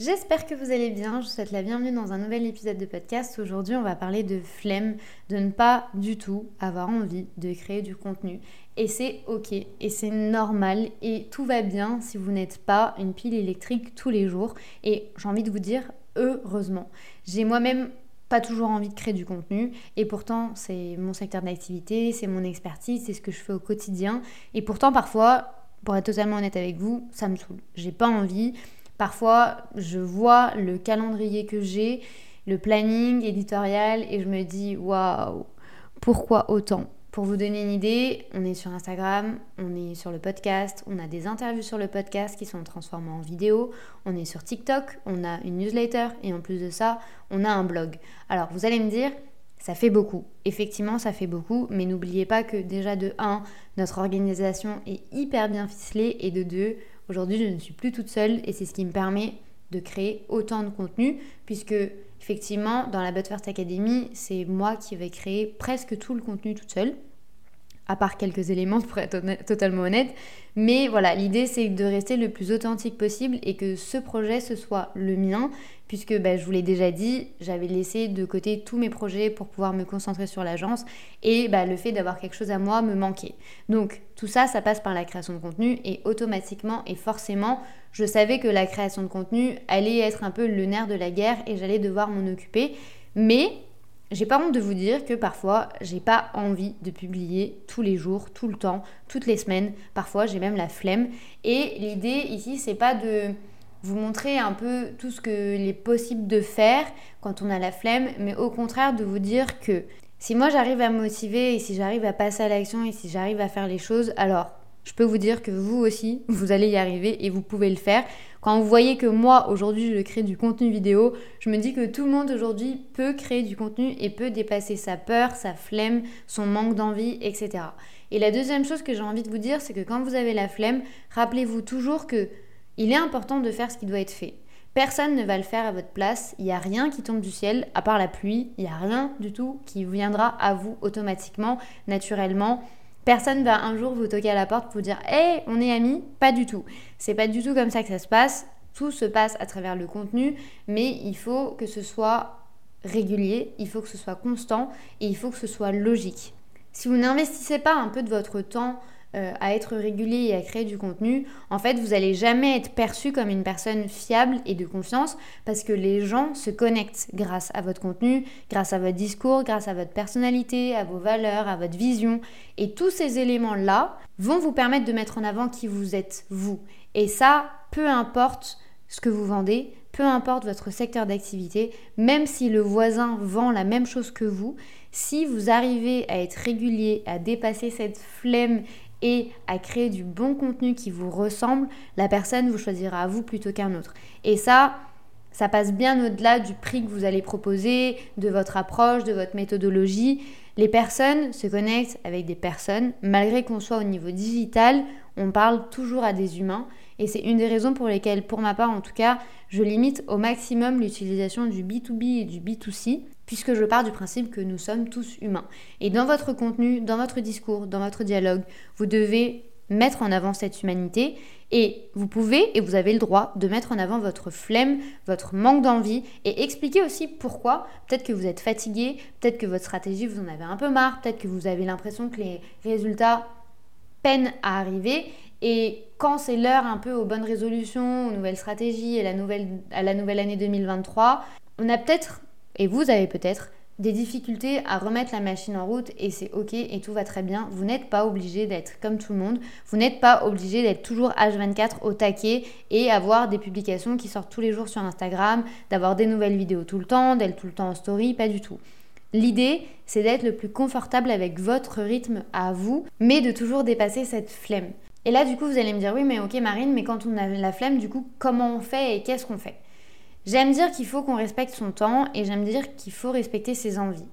J'espère que vous allez bien, je vous souhaite la bienvenue dans un nouvel épisode de podcast. Aujourd'hui on va parler de flemme, de ne pas du tout avoir envie de créer du contenu. Et c'est ok, et c'est normal, et tout va bien si vous n'êtes pas une pile électrique tous les jours. Et j'ai envie de vous dire, heureusement. J'ai moi-même pas toujours envie de créer du contenu et pourtant c'est mon secteur d'activité, c'est mon expertise, c'est ce que je fais au quotidien et pourtant parfois pour être totalement honnête avec vous, ça me saoule. J'ai pas envie, Parfois, je vois le calendrier que j'ai, le planning éditorial et je me dis waouh, pourquoi autant? Pour vous donner une idée, on est sur Instagram, on est sur le podcast, on a des interviews sur le podcast qui sont transformées en vidéo, on est sur TikTok, on a une newsletter et en plus de ça, on a un blog. Alors, vous allez me dire, ça fait beaucoup. Effectivement, ça fait beaucoup, mais n'oubliez pas que déjà de 1, notre organisation est hyper bien ficelée et de 2, Aujourd'hui, je ne suis plus toute seule et c'est ce qui me permet de créer autant de contenu puisque effectivement, dans la But First Academy, c'est moi qui vais créer presque tout le contenu toute seule à part quelques éléments pour être totalement honnête. Mais voilà, l'idée c'est de rester le plus authentique possible et que ce projet ce soit le mien, puisque bah, je vous l'ai déjà dit, j'avais laissé de côté tous mes projets pour pouvoir me concentrer sur l'agence et bah, le fait d'avoir quelque chose à moi me manquait. Donc tout ça, ça passe par la création de contenu et automatiquement et forcément, je savais que la création de contenu allait être un peu le nerf de la guerre et j'allais devoir m'en occuper. Mais j'ai pas honte de vous dire que parfois j'ai pas envie de publier tous les jours, tout le temps, toutes les semaines. Parfois j'ai même la flemme. Et l'idée ici c'est pas de vous montrer un peu tout ce qu'il est possible de faire quand on a la flemme, mais au contraire de vous dire que si moi j'arrive à me motiver et si j'arrive à passer à l'action et si j'arrive à faire les choses, alors je peux vous dire que vous aussi, vous allez y arriver et vous pouvez le faire. Quand vous voyez que moi, aujourd'hui, je crée du contenu vidéo, je me dis que tout le monde aujourd'hui peut créer du contenu et peut dépasser sa peur, sa flemme, son manque d'envie, etc. Et la deuxième chose que j'ai envie de vous dire, c'est que quand vous avez la flemme, rappelez-vous toujours que il est important de faire ce qui doit être fait. Personne ne va le faire à votre place, il n'y a rien qui tombe du ciel, à part la pluie, il n'y a rien du tout qui viendra à vous automatiquement, naturellement. Personne va un jour vous toquer à la porte pour dire Hey, on est amis Pas du tout. C'est pas du tout comme ça que ça se passe. Tout se passe à travers le contenu, mais il faut que ce soit régulier, il faut que ce soit constant et il faut que ce soit logique. Si vous n'investissez pas un peu de votre temps euh, à être régulier et à créer du contenu, en fait, vous n'allez jamais être perçu comme une personne fiable et de confiance parce que les gens se connectent grâce à votre contenu, grâce à votre discours, grâce à votre personnalité, à vos valeurs, à votre vision. Et tous ces éléments-là vont vous permettre de mettre en avant qui vous êtes, vous. Et ça, peu importe ce que vous vendez, peu importe votre secteur d'activité, même si le voisin vend la même chose que vous, si vous arrivez à être régulier, à dépasser cette flemme et à créer du bon contenu qui vous ressemble, la personne vous choisira à vous plutôt qu'un autre. Et ça, ça passe bien au-delà du prix que vous allez proposer, de votre approche, de votre méthodologie. Les personnes se connectent avec des personnes, malgré qu'on soit au niveau digital, on parle toujours à des humains. Et c'est une des raisons pour lesquelles, pour ma part en tout cas, je limite au maximum l'utilisation du B2B et du B2C puisque je pars du principe que nous sommes tous humains. Et dans votre contenu, dans votre discours, dans votre dialogue, vous devez mettre en avant cette humanité et vous pouvez et vous avez le droit de mettre en avant votre flemme, votre manque d'envie et expliquer aussi pourquoi. Peut-être que vous êtes fatigué, peut-être que votre stratégie vous en avez un peu marre, peut-être que vous avez l'impression que les résultats peinent à arriver et quand c'est l'heure un peu aux bonnes résolutions, aux nouvelles stratégies et la nouvelle, à la nouvelle année 2023, on a peut-être et vous avez peut-être des difficultés à remettre la machine en route et c'est ok et tout va très bien. Vous n'êtes pas obligé d'être comme tout le monde. Vous n'êtes pas obligé d'être toujours H24 au taquet et avoir des publications qui sortent tous les jours sur Instagram, d'avoir des nouvelles vidéos tout le temps, d'être tout le temps en story, pas du tout. L'idée, c'est d'être le plus confortable avec votre rythme à vous, mais de toujours dépasser cette flemme. Et là, du coup, vous allez me dire, oui, mais ok Marine, mais quand on a la flemme, du coup, comment on fait et qu'est-ce qu'on fait? J'aime dire qu'il faut qu'on respecte son temps et j'aime dire qu'il faut respecter ses envies.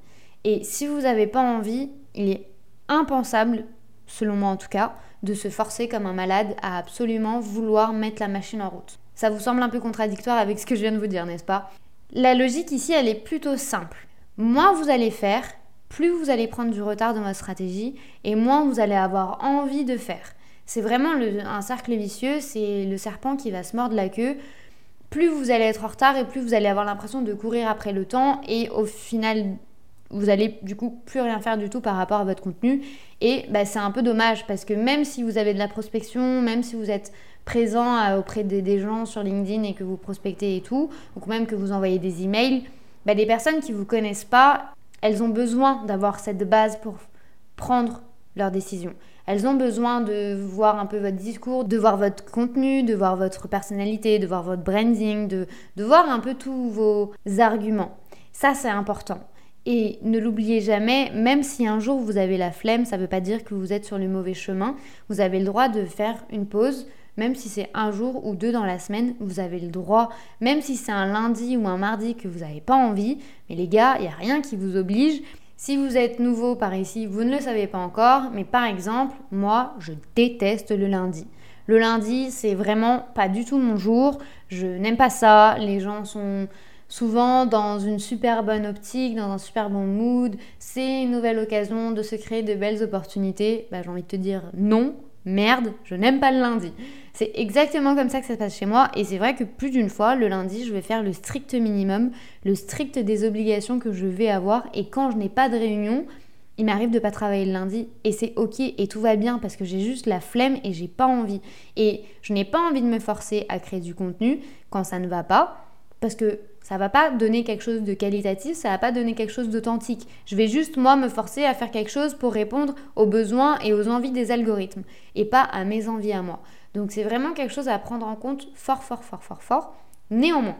Et si vous n'avez pas envie, il est impensable selon moi en tout cas, de se forcer comme un malade à absolument vouloir mettre la machine en route. Ça vous semble un peu contradictoire avec ce que je viens de vous dire, n'est-ce pas? La logique ici, elle est plutôt simple. Moins vous allez faire, plus vous allez prendre du retard dans votre stratégie et moins vous allez avoir envie de faire. C'est vraiment un cercle vicieux, c'est le serpent qui va se mordre la queue. Plus vous allez être en retard et plus vous allez avoir l'impression de courir après le temps et au final vous allez du coup plus rien faire du tout par rapport à votre contenu et bah, c'est un peu dommage parce que même si vous avez de la prospection, même si vous êtes présent euh, auprès des gens sur LinkedIn et que vous prospectez et tout, ou même que vous envoyez des emails, bah, des personnes qui vous connaissent pas, elles ont besoin d'avoir cette base pour prendre leurs décisions. Elles ont besoin de voir un peu votre discours, de voir votre contenu, de voir votre personnalité, de voir votre branding, de, de voir un peu tous vos arguments. Ça, c'est important. Et ne l'oubliez jamais, même si un jour vous avez la flemme, ça ne veut pas dire que vous êtes sur le mauvais chemin. Vous avez le droit de faire une pause, même si c'est un jour ou deux dans la semaine, vous avez le droit, même si c'est un lundi ou un mardi que vous n'avez pas envie. Mais les gars, il n'y a rien qui vous oblige. Si vous êtes nouveau par ici, vous ne le savez pas encore, mais par exemple, moi, je déteste le lundi. Le lundi, c'est vraiment pas du tout mon jour. Je n'aime pas ça. Les gens sont souvent dans une super bonne optique, dans un super bon mood. C'est une nouvelle occasion de se créer de belles opportunités. Bah, j'ai envie de te dire non, merde, je n'aime pas le lundi. C'est exactement comme ça que ça se passe chez moi et c'est vrai que plus d'une fois, le lundi, je vais faire le strict minimum, le strict des obligations que je vais avoir et quand je n'ai pas de réunion, il m'arrive de pas travailler le lundi et c'est ok et tout va bien parce que j'ai juste la flemme et j'ai pas envie. Et je n'ai pas envie de me forcer à créer du contenu quand ça ne va pas parce que ça va pas donner quelque chose de qualitatif, ça va pas donner quelque chose d'authentique. Je vais juste moi me forcer à faire quelque chose pour répondre aux besoins et aux envies des algorithmes et pas à mes envies à moi. Donc c'est vraiment quelque chose à prendre en compte fort, fort, fort, fort, fort. Néanmoins,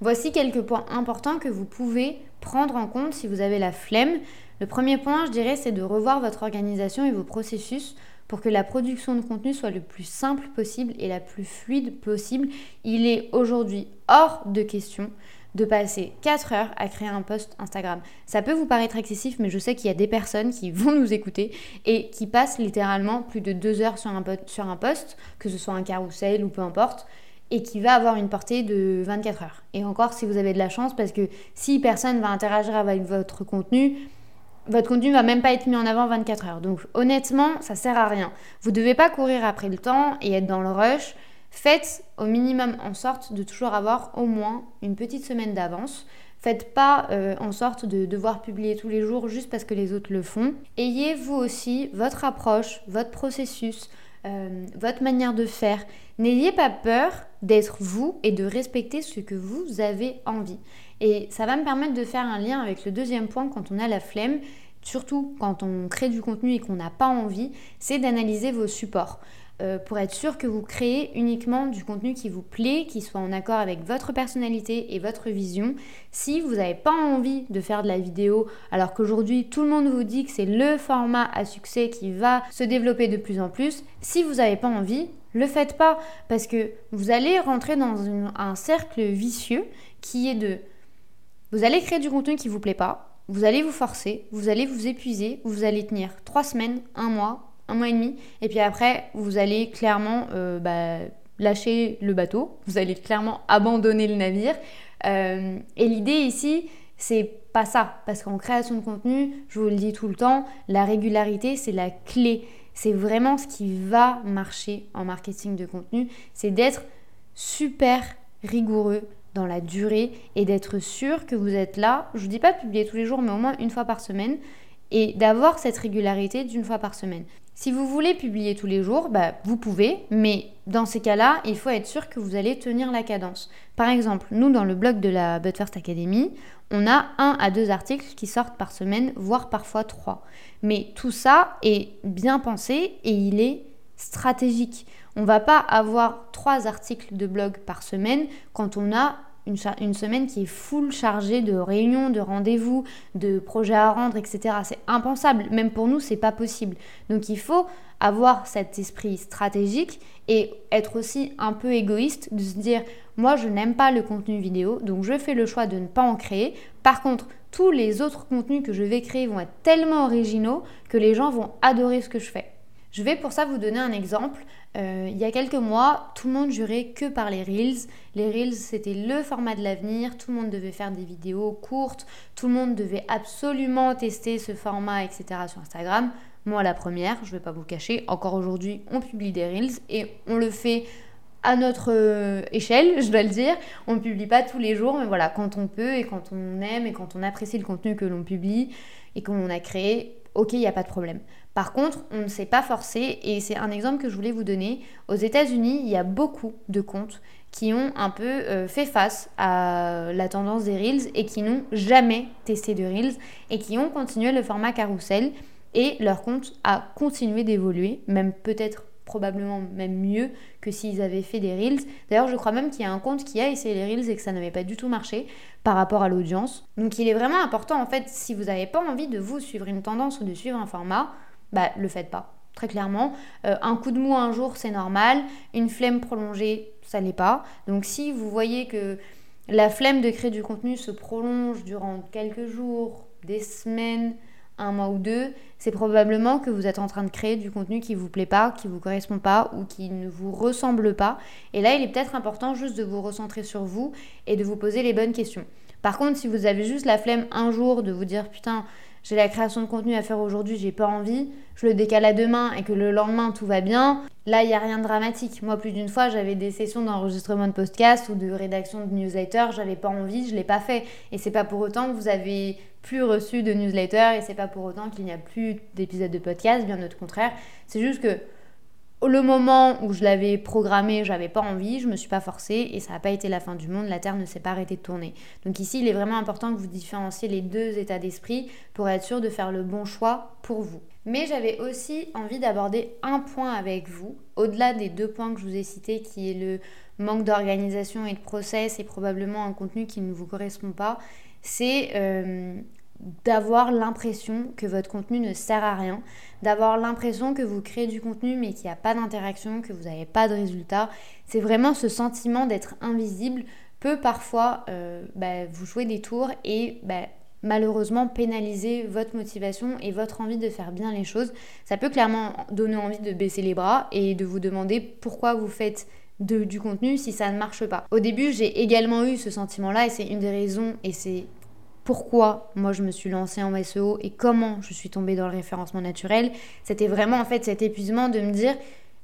voici quelques points importants que vous pouvez prendre en compte si vous avez la flemme. Le premier point, je dirais, c'est de revoir votre organisation et vos processus pour que la production de contenu soit le plus simple possible et la plus fluide possible. Il est aujourd'hui hors de question de passer 4 heures à créer un post Instagram. Ça peut vous paraître excessif, mais je sais qu'il y a des personnes qui vont nous écouter et qui passent littéralement plus de 2 heures sur un, sur post, que ce soit un carrousel ou peu importe, et qui va avoir une portée de 24 heures. Et encore si vous avez de la chance, parce que si personne va interagir avec votre contenu, votre contenu va même pas être mis en avant 24 heures. Donc honnêtement, ça sert à rien. Vous ne devez pas courir après le temps et être dans le rush. Faites au minimum en sorte de toujours avoir au moins une petite semaine d'avance. Faites pas euh, en sorte de devoir publier tous les jours juste parce que les autres le font. Ayez vous aussi votre approche, votre processus, euh, votre manière de faire. N'ayez pas peur d'être vous et de respecter ce que vous avez envie. Et ça va me permettre de faire un lien avec le deuxième point quand on a la flemme, surtout quand on crée du contenu et qu'on n'a pas envie, c'est d'analyser vos supports. Euh, pour être sûr que vous créez uniquement du contenu qui vous plaît, qui soit en accord avec votre personnalité et votre vision. Si vous n'avez pas envie de faire de la vidéo, alors qu'aujourd'hui tout le monde vous dit que c'est le format à succès qui va se développer de plus en plus, si vous n'avez pas envie, le faites pas parce que vous allez rentrer dans un cercle vicieux qui est de vous allez créer du contenu qui vous plaît pas, vous allez vous forcer, vous allez vous épuiser, vous allez tenir trois semaines, un mois, un mois et demi, et puis après, vous allez clairement euh, bah, lâcher le bateau, vous allez clairement abandonner le navire. Euh, et l'idée ici, c'est pas ça, parce qu'en création de contenu, je vous le dis tout le temps, la régularité, c'est la clé. C'est vraiment ce qui va marcher en marketing de contenu, c'est d'être super rigoureux dans la durée et d'être sûr que vous êtes là. Je ne vous dis pas publier tous les jours, mais au moins une fois par semaine et d'avoir cette régularité d'une fois par semaine. Si vous voulez publier tous les jours, bah, vous pouvez, mais dans ces cas-là, il faut être sûr que vous allez tenir la cadence. Par exemple, nous, dans le blog de la But First Academy, on a un à deux articles qui sortent par semaine, voire parfois trois. Mais tout ça est bien pensé et il est stratégique. On ne va pas avoir trois articles de blog par semaine quand on a une, semaine qui est full chargée de réunions, de rendez-vous, de projets à rendre, etc. C'est impensable. Même pour nous, c'est pas possible. Donc il faut avoir cet esprit stratégique et être aussi un peu égoïste de se dire moi je n'aime pas le contenu vidéo donc je fais le choix de ne pas en créer. Par contre, tous les autres contenus que je vais créer vont être tellement originaux que les gens vont adorer ce que je fais. Je vais pour ça vous donner un exemple. Euh, il y a quelques mois, tout le monde jurait que par les Reels. Les Reels, c'était le format de l'avenir. Tout le monde devait faire des vidéos courtes. Tout le monde devait absolument tester ce format, etc. sur Instagram. Moi, la première, je ne vais pas vous cacher, encore aujourd'hui, on publie des Reels et on le fait à notre euh, échelle, je dois le dire. On ne publie pas tous les jours, mais voilà, quand on peut et quand on aime et quand on apprécie le contenu que l'on publie et qu'on a créé, ok, il n'y a pas de problème. Par contre, on ne s'est pas forcé et c'est un exemple que je voulais vous donner. Aux États-Unis, il y a beaucoup de comptes qui ont un peu euh, fait face à la tendance des Reels et qui n'ont jamais testé de Reels et qui ont continué le format carousel et leur compte a continué d'évoluer, même peut-être probablement même mieux que s'ils avaient fait des reels. D'ailleurs, je crois même qu'il y a un compte qui a essayé les reels et que ça n'avait pas du tout marché par rapport à l'audience. Donc il est vraiment important en fait, si vous n'avez pas envie de vous suivre une tendance ou de suivre un format, bah le faites pas. Très clairement, euh, un coup de mou un jour c'est normal, une flemme prolongée ça l'est pas. Donc si vous voyez que la flemme de créer du contenu se prolonge durant quelques jours, des semaines, un mois ou deux, c'est probablement que vous êtes en train de créer du contenu qui vous plaît pas, qui vous correspond pas ou qui ne vous ressemble pas. Et là, il est peut-être important juste de vous recentrer sur vous et de vous poser les bonnes questions. Par contre, si vous avez juste la flemme un jour de vous dire putain, j'ai la création de contenu à faire aujourd'hui, j'ai pas envie, je le décale à demain et que le lendemain tout va bien, là il n'y a rien de dramatique. Moi plus d'une fois j'avais des sessions d'enregistrement de podcast ou de rédaction de newsletter, j'avais pas envie, je l'ai pas fait. Et c'est pas pour autant que vous avez plus reçu de newsletter et c'est pas pour autant qu'il n'y a plus d'épisodes de podcast, bien au contraire. C'est juste que le moment où je l'avais programmé, j'avais pas envie, je me suis pas forcée et ça n'a pas été la fin du monde, la Terre ne s'est pas arrêtée de tourner. Donc ici, il est vraiment important que vous différenciez les deux états d'esprit pour être sûr de faire le bon choix pour vous. Mais j'avais aussi envie d'aborder un point avec vous, au-delà des deux points que je vous ai cités, qui est le manque d'organisation et de process et probablement un contenu qui ne vous correspond pas, c'est euh, d'avoir l'impression que votre contenu ne sert à rien, d'avoir l'impression que vous créez du contenu mais qu'il n'y a pas d'interaction, que vous n'avez pas de résultat. C'est vraiment ce sentiment d'être invisible peut parfois euh, bah, vous jouer des tours et bah, malheureusement pénaliser votre motivation et votre envie de faire bien les choses. Ça peut clairement donner envie de baisser les bras et de vous demander pourquoi vous faites du contenu si ça ne marche pas. Au début, j'ai également eu ce sentiment-là et c'est une des raisons et c'est pourquoi moi je me suis lancée en SEO et comment je suis tombée dans le référencement naturel. C'était vraiment en fait cet épuisement de me dire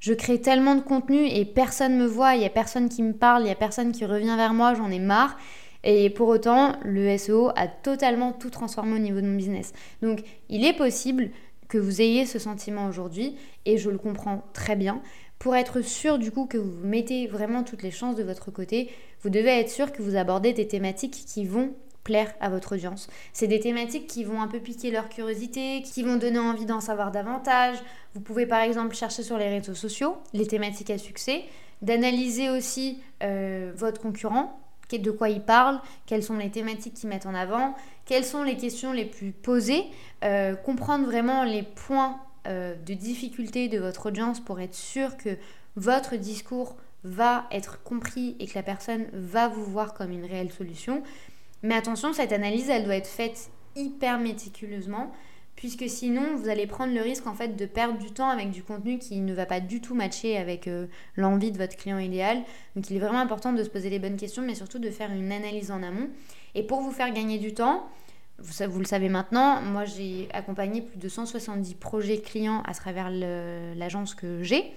je crée tellement de contenu et personne me voit, il n'y a personne qui me parle, il n'y a personne qui revient vers moi, j'en ai marre. Et pour autant, le SEO a totalement tout transformé au niveau de mon business. Donc il est possible que vous ayez ce sentiment aujourd'hui et je le comprends très bien. Pour être sûr du coup que vous mettez vraiment toutes les chances de votre côté, vous devez être sûr que vous abordez des thématiques qui vont plaire à votre audience. C'est des thématiques qui vont un peu piquer leur curiosité, qui vont donner envie d'en savoir davantage. Vous pouvez par exemple chercher sur les réseaux sociaux les thématiques à succès, d'analyser aussi euh, votre concurrent, de quoi il parle, quelles sont les thématiques qu'ils mettent en avant, quelles sont les questions les plus posées, euh, comprendre vraiment les points euh, de difficulté de votre audience pour être sûr que votre discours va être compris et que la personne va vous voir comme une réelle solution. Mais attention, cette analyse, elle doit être faite hyper méticuleusement, puisque sinon, vous allez prendre le risque en fait de perdre du temps avec du contenu qui ne va pas du tout matcher avec euh, l'envie de votre client idéal. Donc, il est vraiment important de se poser les bonnes questions, mais surtout de faire une analyse en amont. Et pour vous faire gagner du temps, vous, vous le savez maintenant, moi j'ai accompagné plus de 170 projets clients à travers l'agence que j'ai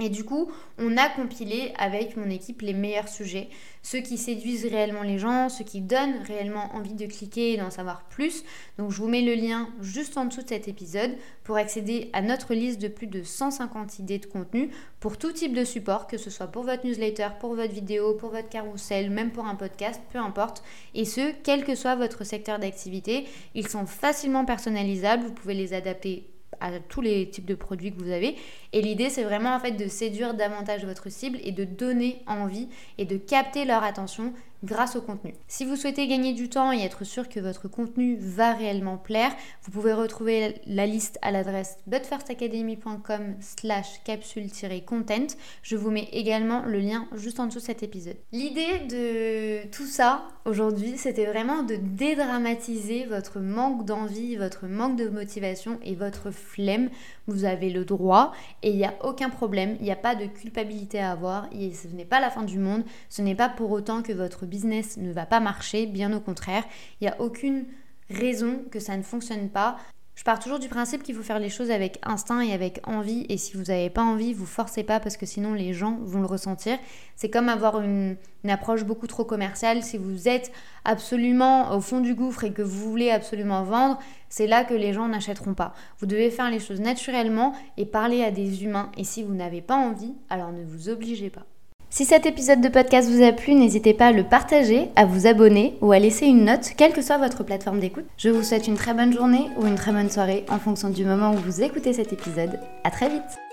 et du coup, on a compilé avec mon équipe les meilleurs sujets, ceux qui séduisent réellement les gens, ceux qui donnent réellement envie de cliquer et d'en savoir plus. Donc je vous mets le lien juste en dessous de cet épisode pour accéder à notre liste de plus de 150 idées de contenu pour tout type de support, que ce soit pour votre newsletter, pour votre vidéo, pour votre carrousel, même pour un podcast, peu importe. Et ce, quel que soit votre secteur d'activité, ils sont facilement personnalisables, vous pouvez les adapter à tous les types de produits que vous avez. Et l'idée, c'est vraiment en fait de séduire davantage votre cible et de donner envie et de capter leur attention grâce au contenu. Si vous souhaitez gagner du temps et être sûr que votre contenu va réellement plaire, vous pouvez retrouver la liste à l'adresse butfirstacademy.com slash capsule-content. Je vous mets également le lien juste en dessous de cet épisode. L'idée de tout ça aujourd'hui, c'était vraiment de dédramatiser votre manque d'envie, votre manque de motivation et votre flemme vous avez le droit et il n'y a aucun problème, il n'y a pas de culpabilité à avoir, ce n'est pas la fin du monde, ce n'est pas pour autant que votre business ne va pas marcher, bien au contraire, il n'y a aucune raison que ça ne fonctionne pas. Je pars toujours du principe qu'il faut faire les choses avec instinct et avec envie. Et si vous n'avez pas envie, vous forcez pas parce que sinon les gens vont le ressentir. C'est comme avoir une, une, approche beaucoup trop commerciale. Si vous êtes absolument au fond du gouffre et que vous voulez absolument vendre, c'est là que les gens n'achèteront pas. Vous devez faire les choses naturellement et parler à des humains. Et si vous n'avez pas envie, alors ne vous obligez pas. Si cet épisode de podcast vous a plu, n'hésitez pas à le partager, à vous abonner ou à laisser une note, quelle que soit votre plateforme d'écoute. Je vous souhaite une très bonne journée ou une très bonne soirée en fonction du moment où vous écoutez cet épisode. À très vite